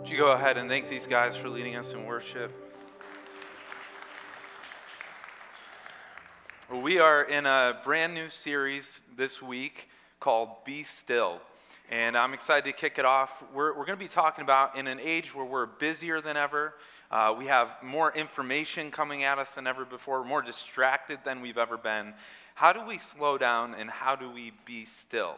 Would you go ahead and thank these guys for leading us in worship? We are in a brand new series this week called Be Still. And I'm excited to kick it off. We're, we're going to be talking about in an age where we're busier than ever, uh, we have more information coming at us than ever before, more distracted than we've ever been. How do we slow down and how do we be still?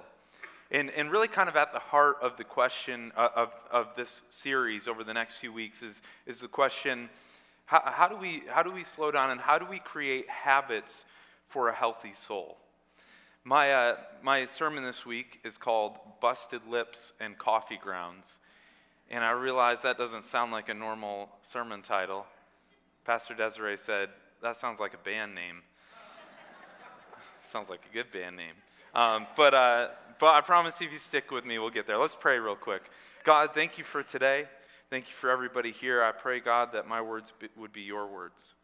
And, and really, kind of at the heart of the question of, of, of this series over the next few weeks is, is the question how, how, do we, how do we slow down and how do we create habits for a healthy soul? My, uh, my sermon this week is called Busted Lips and Coffee Grounds. And I realize that doesn't sound like a normal sermon title. Pastor Desiree said, That sounds like a band name. sounds like a good band name. Um, but, uh, but I promise if you stick with me, we'll get there. Let's pray real quick. God, thank you for today. Thank you for everybody here. I pray, God, that my words be, would be your words.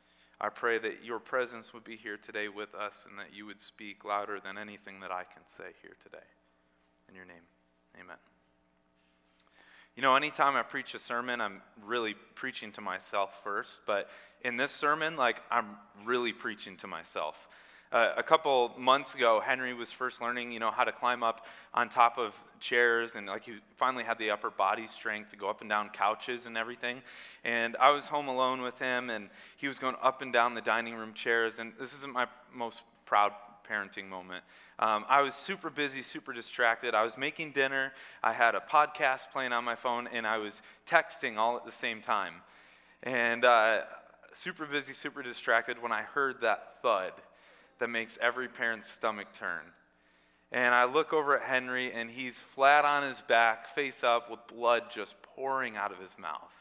I pray that your presence would be here today with us and that you would speak louder than anything that I can say here today. In your name, amen. You know, anytime I preach a sermon, I'm really preaching to myself first, but in this sermon, like, I'm really preaching to myself. Uh, a couple months ago, Henry was first learning, you know, how to climb up on top of chairs, and like he finally had the upper body strength to go up and down couches and everything. And I was home alone with him, and he was going up and down the dining room chairs. And this isn't my most proud parenting moment. Um, I was super busy, super distracted. I was making dinner. I had a podcast playing on my phone, and I was texting all at the same time. And uh, super busy, super distracted when I heard that thud that makes every parent's stomach turn. And I look over at Henry, and he's flat on his back, face up, with blood just pouring out of his mouth.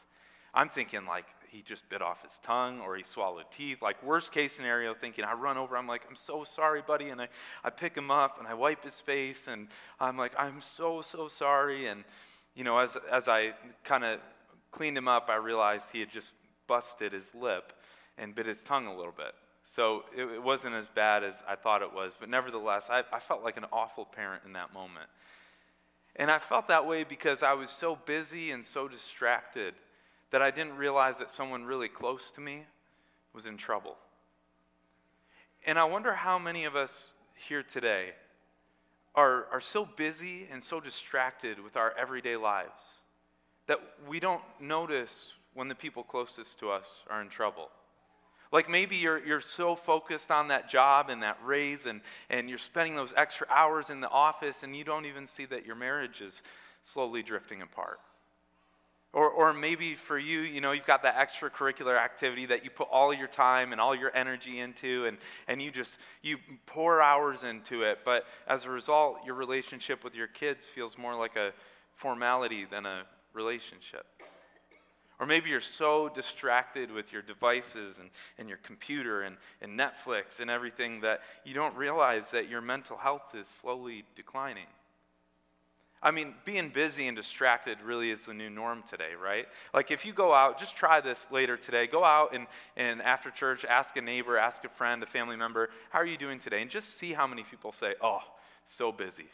I'm thinking, like, he just bit off his tongue or he swallowed teeth. Like, worst case scenario, thinking, I run over, I'm like, I'm so sorry, buddy. And I, I pick him up and I wipe his face, and I'm like, I'm so, so sorry. And, you know, as, as I kind of cleaned him up, I realized he had just busted his lip and bit his tongue a little bit. So it, it, wasn't as bad as I thought it was. But nevertheless, I, I felt like an awful parent in that moment. And I felt that way because I was so busy and so distracted that I didn't realize that someone really close to me was in trouble. And I wonder how many of us here today are, are so busy and so distracted with our everyday lives that we don't notice when the people closest to us are in trouble. Like maybe you're, you're so focused on that job and that raise, and, and you're spending those extra hours in the office, and you don't even see that your marriage is slowly drifting apart. Or, or maybe for you, you know, you've got that extracurricular activity that you put all your time and all your energy into, and, and you just, you pour hours into it. But as a result, your relationship with your kids feels more like a formality than a relationship. Or maybe you're so distracted with your devices and, and your computer and, and Netflix and everything that you don't realize that your mental health is slowly declining. I mean, being busy and distracted really is the new norm today, right? Like, if you go out, just try this later today. Go out and, and after church, ask a neighbor, ask a friend, a family member, how are you doing today? And just see how many people say, oh, so busy.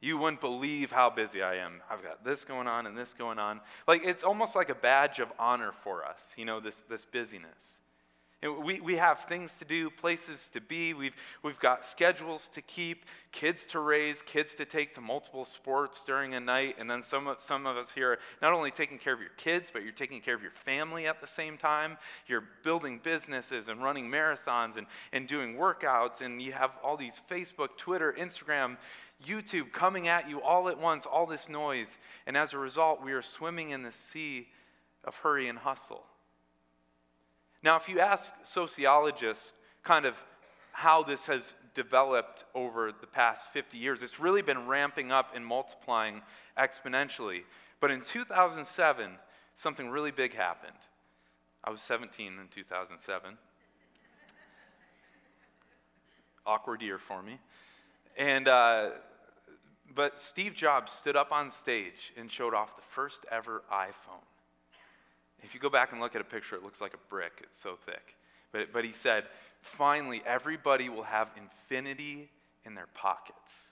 You wouldn't believe how busy I am. I've got this going on and this going on. Like it's almost like a badge of honor for us, you know, this, this busyness. We, we have things to do, places to be, we've, we've got schedules to keep, kids to raise, kids to take to multiple sports during a night. And then some, some of us here are not only taking care of your kids, but you're taking care of your family at the same time. You're building businesses and running marathons and, and doing workouts. And you have all these Facebook, Twitter, Instagram YouTube coming at you all at once, all this noise. And as a result, we are swimming in the sea of hurry and hustle. Now, if you ask sociologists kind of how this has developed over the past 50 years, it's really been ramping up and multiplying exponentially. But in 2007, something really big happened. I was 17 in 2007. Awkward year for me. And uh, but Steve Jobs stood up on stage and showed off the first ever iPhone. If you go back and look at a picture, it looks like a brick, it's so thick. But, but he said, finally, everybody will have infinity in their pockets.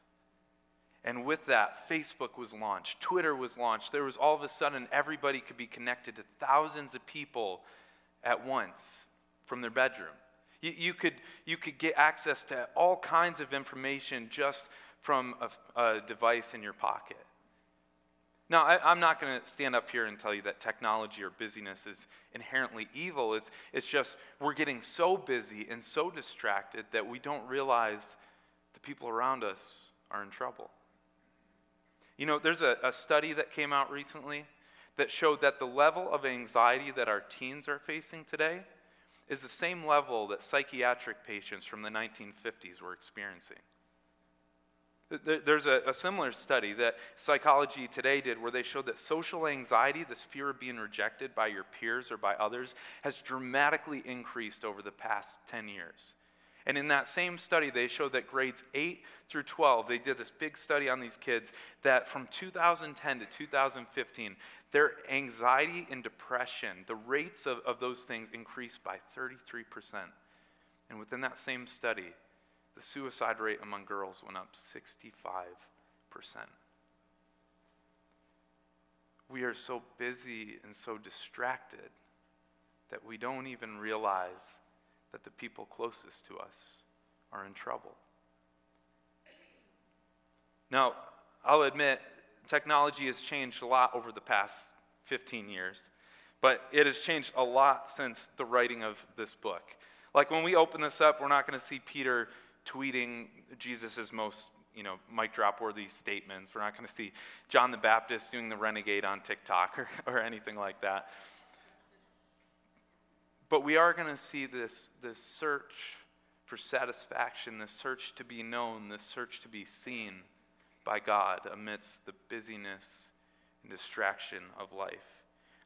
And with that, Facebook was launched, Twitter was launched. There was all of a sudden everybody could be connected to thousands of people at once from their bedroom. You, you, could, you could get access to all kinds of information just from a, a device in your pocket. Now, I, am not going to stand up here and tell you that technology or busyness is inherently evil. It's, it's just we're getting so busy and so distracted that we don't realize the people around us are in trouble. You know, there's a, a study that came out recently that showed that the level of anxiety that our teens are facing today is the same level that psychiatric patients from the 1950s were experiencing. There's a, a, similar study that Psychology Today did where they showed that social anxiety, this fear of being rejected by your peers or by others, has dramatically increased over the past 10 years. And in that same study, they showed that grades 8 through 12, they did this big study on these kids, that from 2010 to 2015, their anxiety and depression, the rates of, of those things increased by 33%. And within that same study, the suicide rate among girls went up 65%. We are so busy and so distracted that we don't even realize that the people closest to us are in trouble. Now, I'll admit, technology has changed a lot over the past 15 years, but it has changed a lot since the writing of this book. Like when we open this up, we're not going to see Peter tweeting Jesus' most you know, mic drop worthy statements. We're not going to see John the Baptist doing the renegade on TikTok or, or anything like that. But we are going to see this, this search for satisfaction, this search to be known, this search to be seen by God amidst the busyness and distraction of life.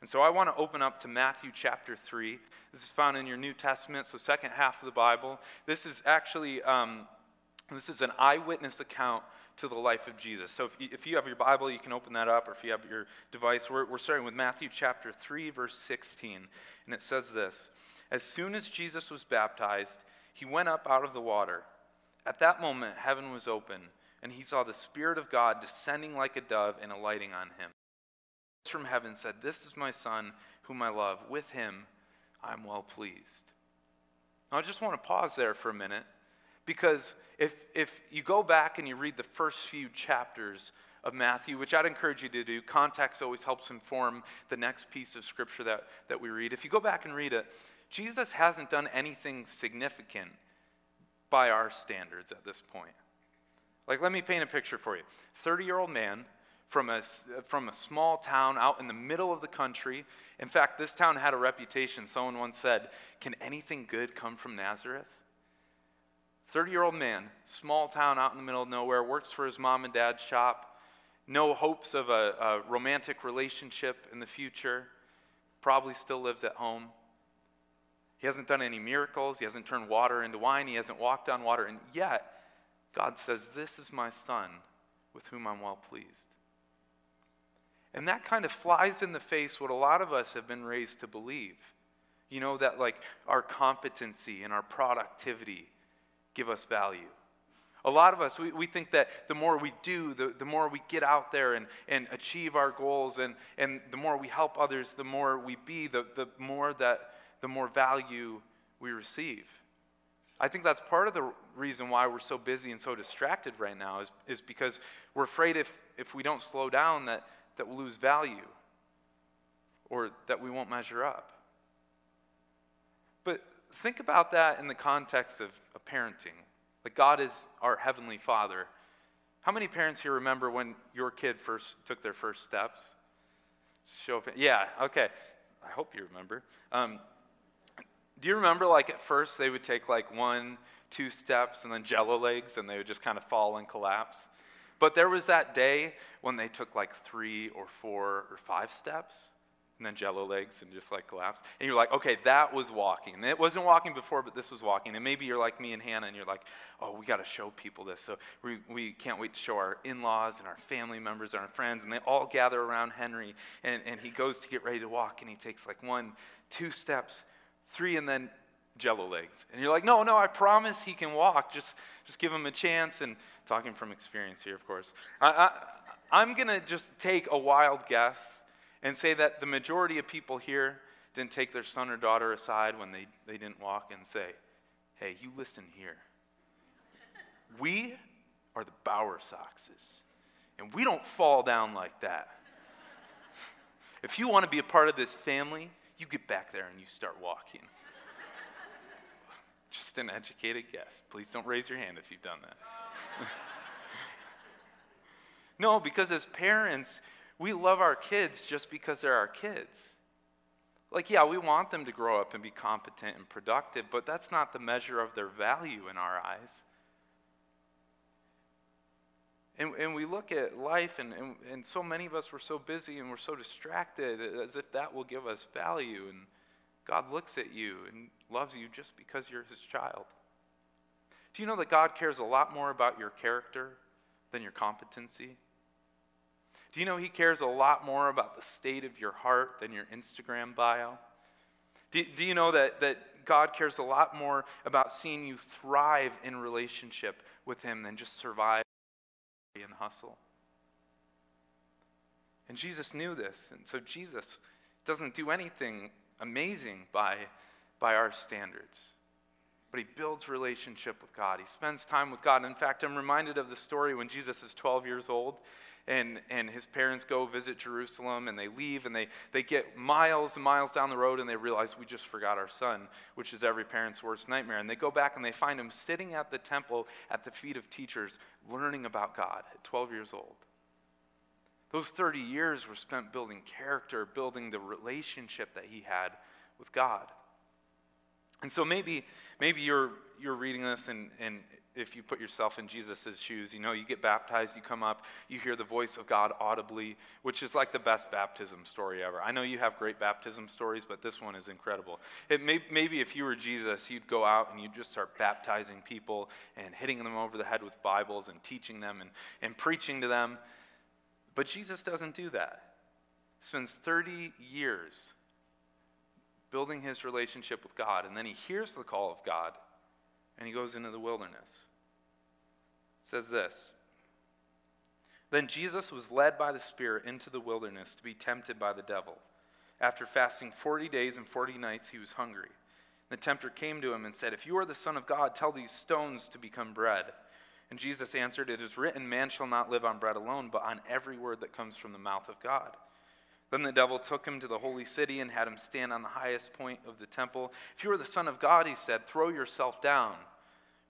And so I want to open up to Matthew chapter 3. This is found in your New Testament, so second half of the Bible. This is actually, um, this is an eyewitness account to the life of Jesus. So if you, if you have your Bible, you can open that up, or if you have your device, we're, we're starting with Matthew chapter 3, verse 16. And it says this As soon as Jesus was baptized, he went up out of the water. At that moment, heaven was open, and he saw the Spirit of God descending like a dove and alighting on him from heaven said, This is my son whom I love. With him I'm well pleased. Now, I just want to pause there for a minute because if, if you go back and you read the first few chapters of Matthew, which I'd encourage you to do, context always helps inform the next piece of scripture that, that we read. If you go back and read it, Jesus hasn't done anything significant by our standards at this point. Like, let me paint a picture for you 30 year old man from a, uh, from a small town out in the middle of the country. In fact, this town had a reputation. Someone once said, Can anything good come from Nazareth? 30 year old man, small town out in the middle of nowhere, works for his mom and dad's shop, no hopes of a, a romantic relationship in the future, probably still lives at home. He hasn't done any miracles, he hasn't turned water into wine, he hasn't walked on water, and yet God says, This is my son with whom I'm well pleased. And that kind of flies in the face what a lot of us have been raised to believe. You know, that like our competency and our productivity give us value. A lot of us, we, we think that the more we do, the, the more we get out there and, and achieve our goals, and, and the more we help others, the more we be, the, the more that the more value we receive. I think that's part of the reason why we're so busy and so distracted right now is, is because we're afraid if, if we don't slow down that that will lose value or that we won't measure up. But think about that in the context of, of parenting. Like God is our heavenly Father. How many parents here remember when your kid first took their first steps? Show up. Yeah, okay. I hope you remember. Um, do you remember, like, at first they would take like one, two steps and then jello legs and they would just kind of fall and collapse? But there was that day when they took like three or four or five steps and then jello legs and just like collapsed. And you're like, okay, that was walking. And it wasn't walking before, but this was walking. And maybe you're like me and Hannah and you're like, oh, we got to show people this. So we, we can't wait to show our in laws and our family members and our friends. And they all gather around Henry. And, and he goes to get ready to walk and he takes like one, two steps, three, and then jello legs. And you're like, no, no, I promise he can walk. Just, just give him a chance. And talking from experience here, of course. I, I, I'm going to just take a wild guess and say that the majority of people here didn't take their son or daughter aside when they, they didn't walk and say, hey, you listen here. We are the Bowersoxes, and we don't fall down like that. If you want to be a part of this family, you get back there and you start walking. Just an educated guess. Please don't raise your hand if you've done that. no, because as parents, we love our kids just because they're our kids. Like, yeah, we want them to grow up and be competent and productive, but that's not the measure of their value in our eyes. And, and we look at life, and, and, and so many of us were so busy and we're so distracted as if that will give us value. And God looks at you and loves you just because you're his child. Do you know that God cares a lot more about your character than your competency? Do you know he cares a lot more about the state of your heart than your Instagram bio? Do, do you know that, that God cares a lot more about seeing you thrive in relationship with him than just survive and hustle? And Jesus knew this, and so Jesus doesn't do anything amazing by, by our standards. But he builds relationship with God. He spends time with God. In fact, I'm reminded of the story when Jesus is 12 years old and, and his parents go visit Jerusalem and they leave and they, they get miles and miles down the road and they realize we just forgot our son, which is every parent's worst nightmare. And they go back and they find him sitting at the temple at the feet of teachers learning about God at 12 years old. Those 30 years were spent building character, building the relationship that he had with God. And so maybe, maybe you're, you're reading this, and, and if you put yourself in Jesus' shoes, you know, you get baptized, you come up, you hear the voice of God audibly, which is like the best baptism story ever. I know you have great baptism stories, but this one is incredible. It may, maybe if you were Jesus, you'd go out and you'd just start baptizing people and hitting them over the head with Bibles and teaching them and, and preaching to them. But Jesus doesn't do that. He spends 30 years building his relationship with God, and then he hears the call of God and he goes into the wilderness. It says this Then Jesus was led by the Spirit into the wilderness to be tempted by the devil. After fasting 40 days and 40 nights, he was hungry. The tempter came to him and said, If you are the Son of God, tell these stones to become bread. And Jesus answered, It is written, Man shall not live on bread alone, but on every word that comes from the mouth of God. Then the devil took him to the holy city and had him stand on the highest point of the temple. If you are the Son of God, he said, throw yourself down,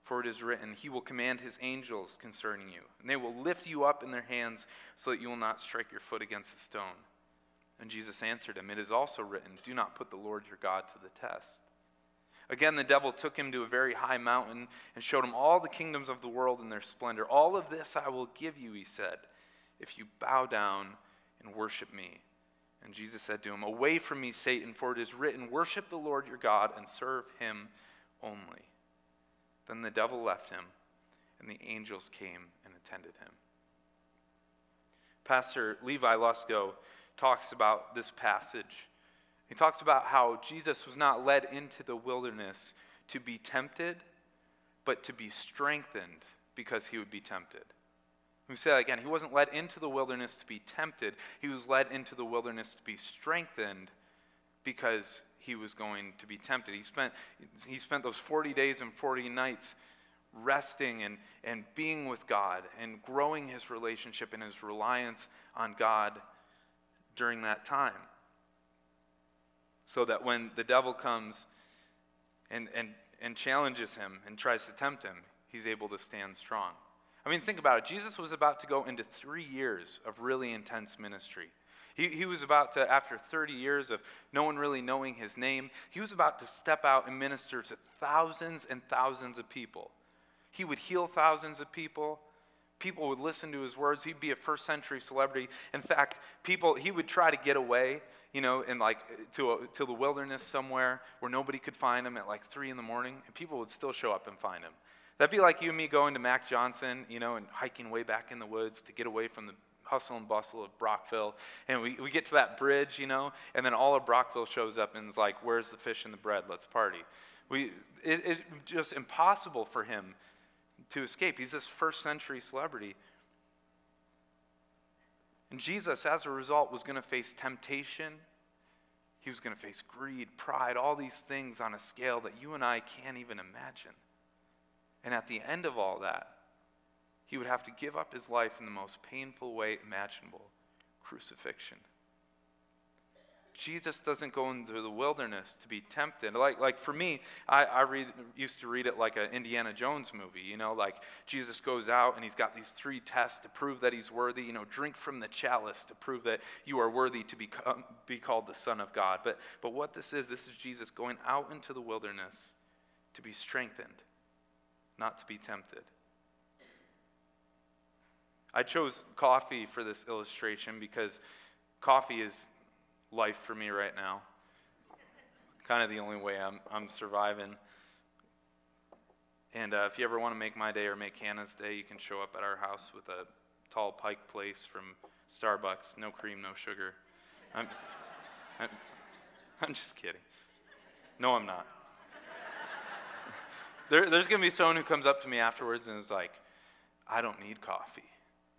for it is written, He will command His angels concerning you, and they will lift you up in their hands so that you will not strike your foot against a stone. And Jesus answered him, It is also written, Do not put the Lord your God to the test. Again, the devil took him to a very high mountain and showed him all the kingdoms of the world and their splendor. All of this I will give you, he said, if you bow down and worship me. And Jesus said to him, Away from me, Satan, for it is written, Worship the Lord your God and serve him only. Then the devil left him, and the angels came and attended him. Pastor Levi Lusko talks about this passage he talks about how Jesus was not led into the wilderness to be tempted, but to be strengthened because he would be tempted. Let me say that again. He wasn't led into the wilderness to be tempted, he was led into the wilderness to be strengthened because he was going to be tempted. He spent, he spent those 40 days and 40 nights resting and, and being with God and growing his relationship and his reliance on God during that time so that when the devil comes and, and, and challenges him and tries to tempt him, he's able to stand strong. I mean, think about it. Jesus was about to go into three years of really intense ministry. He, he was about to, after 30 years of no one really knowing his name, he was about to step out and minister to thousands and thousands of people. He would heal thousands of people. People would listen to his words. He'd be a first century celebrity. In fact, people, he would try to get away you know, in like to, a, to the wilderness somewhere where nobody could find him at like three in the morning, and people would still show up and find him. That'd be like you and me going to Mac Johnson, you know, and hiking way back in the woods to get away from the hustle and bustle of Brockville. And we, we get to that bridge, you know, and then all of Brockville shows up and is like, Where's the fish and the bread? Let's party. We, it, just impossible for him to escape. He's this first century celebrity. And Jesus, as a result, was going to face temptation. He was going to face greed, pride, all these things on a scale that you and I can't even imagine. And at the end of all that, he would have to give up his life in the most painful way imaginable crucifixion. Jesus doesn't go into the wilderness to be tempted. Like, like for me, I, I read, used to read it like an Indiana Jones movie. You know, like Jesus goes out and he's got these three tests to prove that he's worthy. You know, drink from the chalice to prove that you are worthy to become, be called the Son of God. But, but what this is, this is Jesus going out into the wilderness to be strengthened, not to be tempted. I chose coffee for this illustration because coffee is life for me right now. Kind of the only way I'm, I'm surviving. And uh, if you ever want to make my day or make Hannah's day, you can show up at our house with a tall pike place from Starbucks. No cream, no sugar. I'm, I'm, I'm just kidding. No, I'm not. there, there's going to be someone who comes up to me afterwards and is like, I don't need coffee.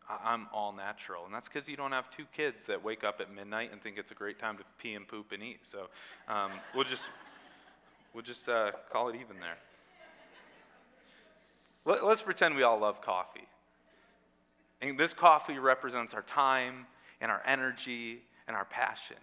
I'm all natural. And that's because you don't have two kids that wake up at midnight and think it's a great time to pee and poop and eat. So um, we'll just, we'll just uh, call it even there. Let, let's pretend we all love coffee. And this coffee represents our time and our energy and our passion.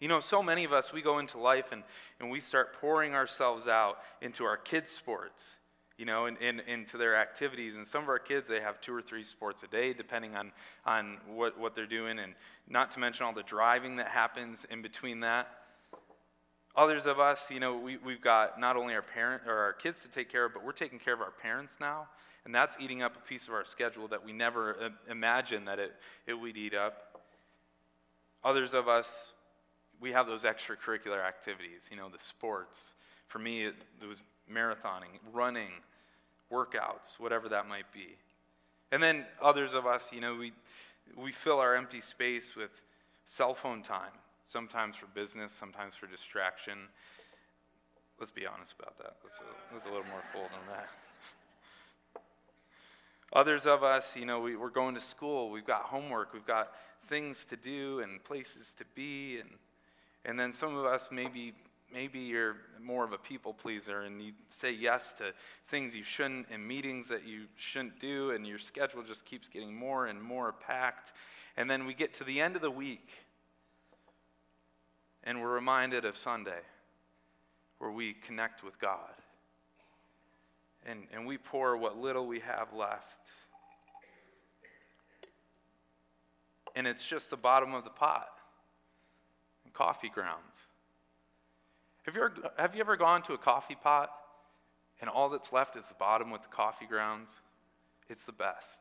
You know, so many of us, we go into life and, and we start pouring ourselves out into our kids' sports you know, in, in, into their activities. And some of our kids, they have two or three sports a day, depending on, on what, what they're doing, and not to mention all the driving that happens in between that. Others of us, you know, we, we've got not only our parent or our kids to take care of, but we're taking care of our parents now. And that's eating up a piece of our schedule that we never uh, imagined that it, it would eat up. Others of us, we have those extracurricular activities, you know, the sports. For me, it, it was marathoning, running, workouts, whatever that might be. And then others of us, you know, we, we fill our empty space with cell phone time, sometimes for business, sometimes for distraction. Let's be honest about that. That's a, that's a little more full than that. Others of us, you know, we, we're going to school, we've got homework, we've got things to do and places to be. And, and then some of us maybe maybe you're more of a people pleaser and you say yes to things you shouldn't and meetings that you shouldn't do, and your schedule just keeps getting more and more packed. And then we get to the end of the week and we're reminded of Sunday where we connect with God. And, and we pour what little we have left. And it's just the bottom of the pot and coffee grounds. Have you, ever, have you ever gone to a coffee pot and all that's left is the bottom with the coffee grounds? It's the best.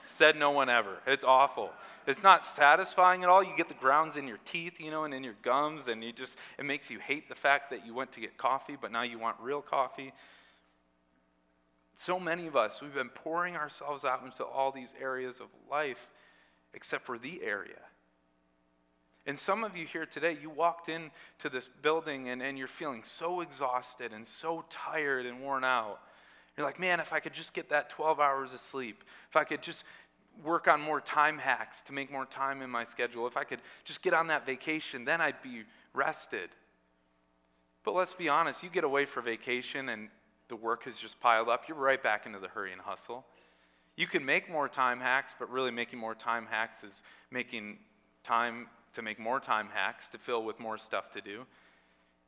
Said no one ever. It's awful. It's not satisfying at all. You get the grounds in your teeth, you know, and in your gums, and you just it makes you hate the fact that you went to get coffee, but now you want real coffee. So many of us, we've been pouring ourselves out into all these areas of life, except for the area and some of you here today, you walked into this building and, and you're feeling so exhausted and so tired and worn out. You're like, man, if I could just get that 12 hours of sleep, if I could just work on more time hacks to make more time in my schedule, if I could just get on that vacation, then I'd be rested. But let's be honest, you get away for vacation and the work has just piled up, you're right back into the hurry and hustle. You can make more time hacks, but really making more time hacks is making time to make more time hacks to fill with more stuff to do.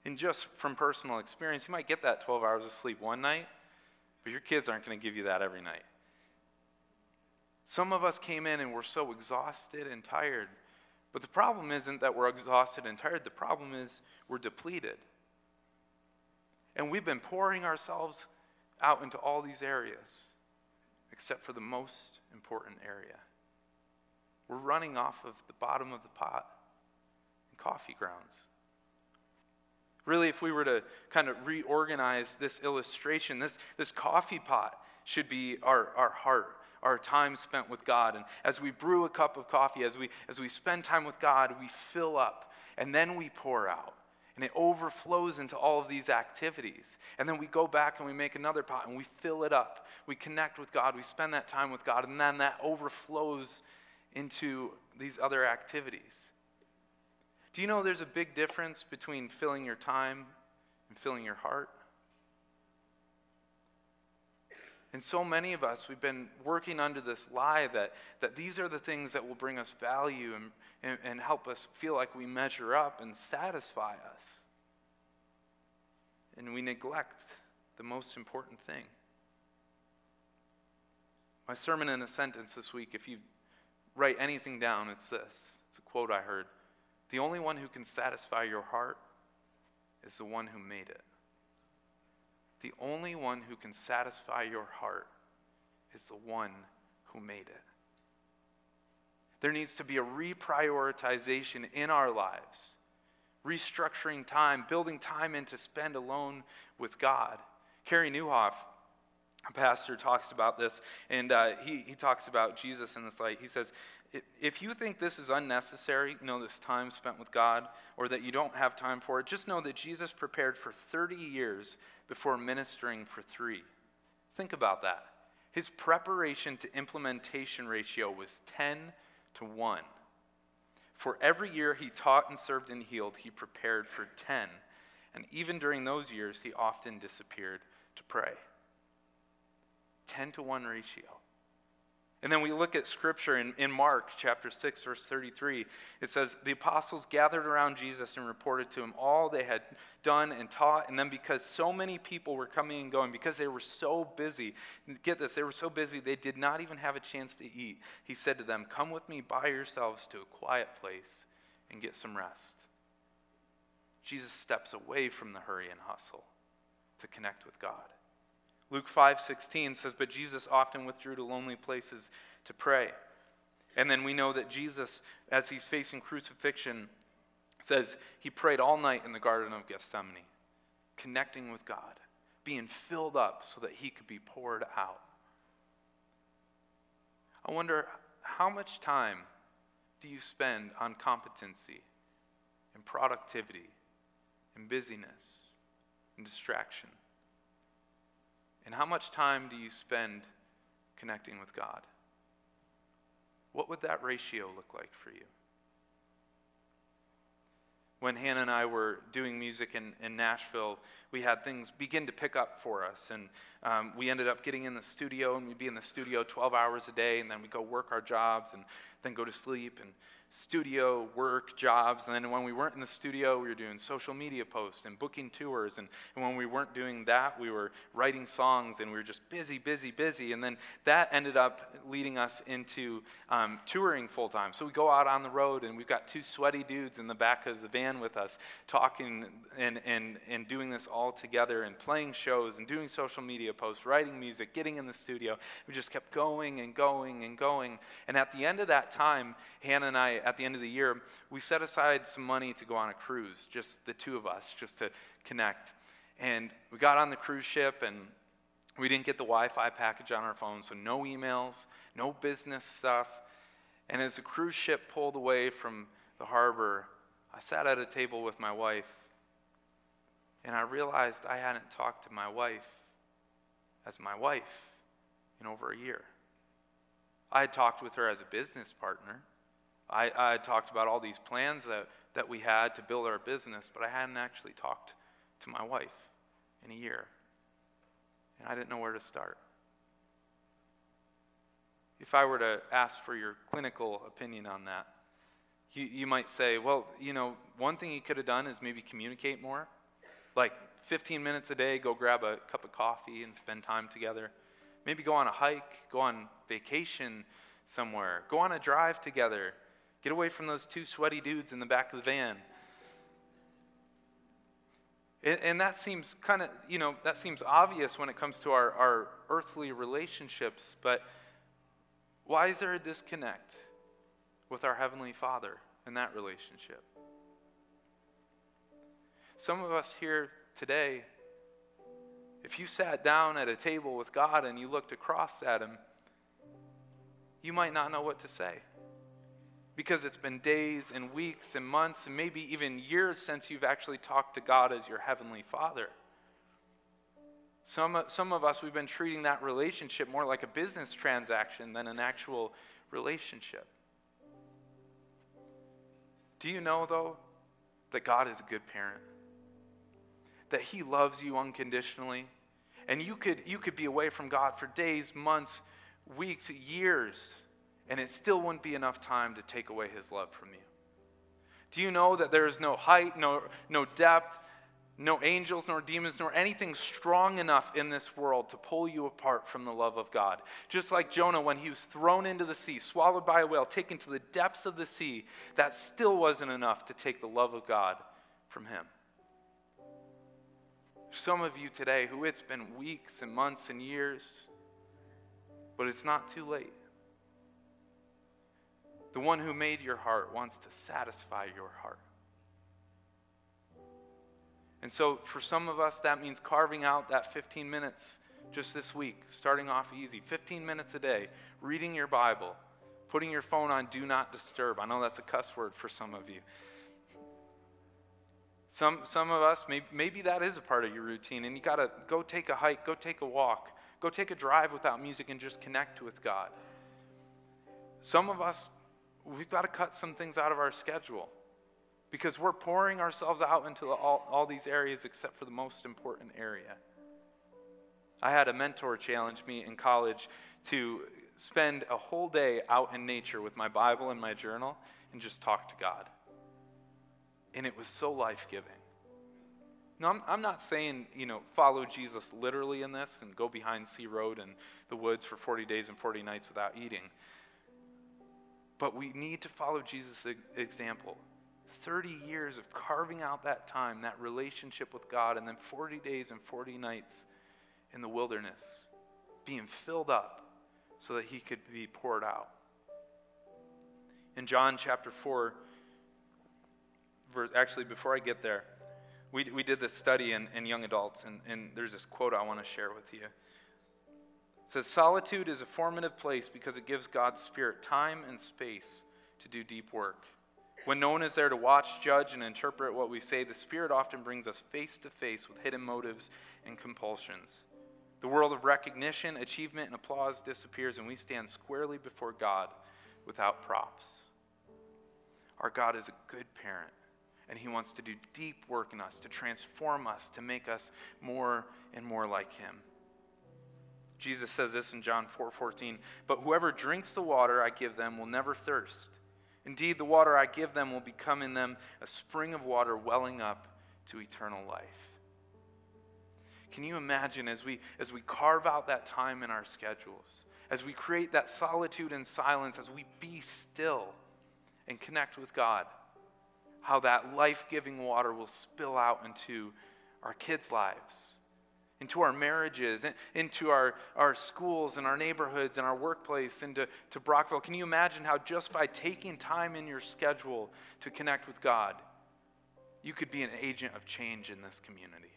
And just from personal experience, you might get that 12 hours of sleep one night, but your kids aren't going to give you that every night. Some of us came in and we're so exhausted and tired. But the problem isn't that we're exhausted and tired, the problem is we're depleted. And we've been pouring ourselves out into all these areas, except for the most important area. We're running off of the bottom of the pot and coffee grounds. Really, if we were to kind of reorganize this illustration, this, this coffee pot should be our, our heart, our time spent with God. And as we brew a cup of coffee, as we, as we spend time with God, we fill up and then we pour out. And it overflows into all of these activities. And then we go back and we make another pot and we fill it up. We connect with God. We spend that time with God. And then that overflows into these other activities. Do you know there's a big difference between filling your time and filling your heart? And so many of us, we've been working under this lie that, that these are the things that will bring us value and, and, and help us feel like we measure up and satisfy us. And we neglect the most important thing. My sermon in a sentence this week, if you write anything down, it's this. It's a quote I heard. The only one who can satisfy your heart is the one who made it. The only one who can satisfy your heart is the one who made it. There needs to be a reprioritization in our lives, restructuring time, building time in to spend alone with God. Carey Nieuwhof, a pastor, talks about this, and uh, he, he talks about Jesus in this light. He says, if you think this is unnecessary, you know, this time spent with God, or that you don't have time for it, just know that Jesus prepared for 30 years before ministering for three. Think about that. His preparation to implementation ratio was 10 to 1. For every year he taught and served and healed, he prepared for 10. And even during those years, he often disappeared to pray. 10 to 1 ratio. And then we look at scripture in, in Mark chapter 6, verse 33. It says, The apostles gathered around Jesus and reported to him all they had done and taught. And then, because so many people were coming and going, because they were so busy, get this, they were so busy, they did not even have a chance to eat. He said to them, Come with me by yourselves to a quiet place and get some rest. Jesus steps away from the hurry and hustle to connect with God. Luke 5:16 says, "But Jesus often withdrew to lonely places to pray." And then we know that Jesus, as he's facing crucifixion, says he prayed all night in the Garden of Gethsemane, connecting with God, being filled up so that he could be poured out. I wonder how much time do you spend on competency and productivity and busyness and distraction? And how much time do you spend connecting with God? What would that ratio look like for you? When Hannah and I were doing music in, in Nashville, we had things begin to pick up for us. And um, we ended up getting in the studio, and we'd be in the studio 12 hours a day, and then we'd go work our jobs and then go to sleep. And studio work jobs. And then when we weren't in the studio, we were doing social media posts and booking tours. And, and when we weren't doing that, we were writing songs and we were just busy, busy, busy. And then that ended up leading us into um, touring full time. So we go out on the road and we've got two sweaty dudes in the back of the van with us talking and, and, and doing this all together and playing shows and doing social media posts, writing music, getting in the studio. We just kept going and going and going. And at the end of that time, Hannah and I at the end of the year, we set aside some money to go on a cruise, just the two of us, just to connect. And we got on the cruise ship and we didn't get the Wi Fi package on our phone, so no emails, no business stuff. And as the cruise ship pulled away from the harbor, I sat at a table with my wife and I realized I hadn't talked to my wife as my wife in over a year. I had talked with her as a business partner, I, I talked about all these plans that, that we had to build our business, but I hadn't actually talked to my wife in a year. And I didn't know where to start. If I were to ask for your clinical opinion on that, you, you might say, well, you know, one thing you could have done is maybe communicate more. Like 15 minutes a day, go grab a cup of coffee and spend time together. Maybe go on a hike, go on vacation somewhere, go on a drive together. Get away from those two sweaty dudes in the back of the van. And, that seems kind of, you know, that seems obvious when it comes to our, our earthly relationships, but why is there a disconnect with our Heavenly Father in that relationship? Some of us here today, if you sat down at a table with God and you looked across at Him, you might not know what to say. because it's been days and weeks and months and maybe even years since you've actually talked to God as your heavenly Father. Some, some of us, we've been treating that relationship more like a business transaction than an actual relationship. Do you know, though, that God is a good parent? That He loves you unconditionally? And you could, you could be away from God for days, months, weeks, years and it still wouldn't be enough time to take away his love from you. Do you know that there is no height, no, no depth, no angels, nor demons, nor anything strong enough in this world to pull you apart from the love of God? Just like Jonah, when he was thrown into the sea, swallowed by a whale, taken to the depths of the sea, that still wasn't enough to take the love of God from him. Some of you today who it's been weeks and months and years, but it's not too late. The one who made your heart wants to satisfy your heart. And so, for some of us, that means carving out that 15 minutes just this week, starting off easy 15 minutes a day, reading your Bible, putting your phone on do not disturb. I know that's a cuss word for some of you. Some, some of us, maybe, maybe that is a part of your routine, and you got to go take a hike, go take a walk, go take a drive without music and just connect with God. Some of us, we've got to cut some things out of our schedule because we're pouring ourselves out into all, all these areas except for the most important area. I had a mentor challenge me in college to spend a whole day out in nature with my Bible and my journal and just talk to God. And it was so life giving. Now, I'm, I'm not saying, you know, follow Jesus literally in this and go behind Sea Road and the woods for 40 days and 40 nights without eating. But we need to follow Jesus' example. 30 years of carving out that time, that relationship with God, and then 40 days and 40 nights in the wilderness, being filled up so that he could be poured out. In John chapter 4, verse, actually, before I get there, we, we did this study in, in young adults, and, and there's this quote I want to share with you says solitude is a formative place because it gives God's Spirit time and space to do deep work. When no one is there to watch, judge, and interpret what we say, the Spirit often brings us face to face with hidden motives and compulsions. The world of recognition, achievement, and applause disappears, and we stand squarely before God without props. Our God is a good parent, and He wants to do deep work in us, to transform us, to make us more and more like Him. Jesus says this in John 4 14. But whoever drinks the water I give them will never thirst. Indeed, the water I give them will become in them a spring of water welling up to eternal life. Can you imagine as we, as we carve out that time in our schedules, as we create that solitude and silence, as we be still and connect with God, how that life giving water will spill out into our kids' lives, into our marriages, into our, our schools and our neighborhoods and our workplace, into to Brockville. Can you imagine how just by taking time in your schedule to connect with God, you could be an agent of change in this community?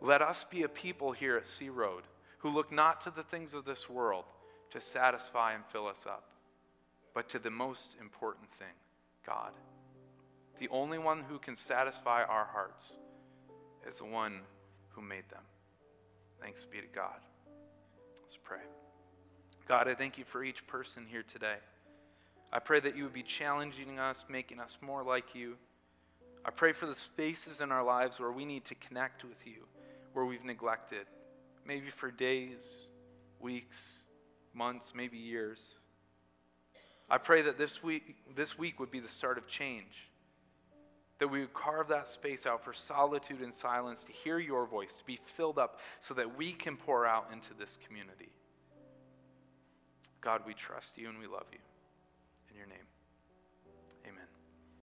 Let us be a people here at Sea Road who look not to the things of this world to satisfy and fill us up, but to the most important thing God. The only one who can satisfy our hearts is the one who made them. Thanks be to God. Let's pray. God, I thank you for each person here today. I pray that you would be challenging us, making us more like you. I pray for the spaces in our lives where we need to connect with you, where we've neglected, maybe for days, weeks, months, maybe years. I pray that this week, this week would be the start of change that we would carve that space out for solitude and silence to hear your voice, to be filled up so that we can pour out into this community. God, we trust you and we love you.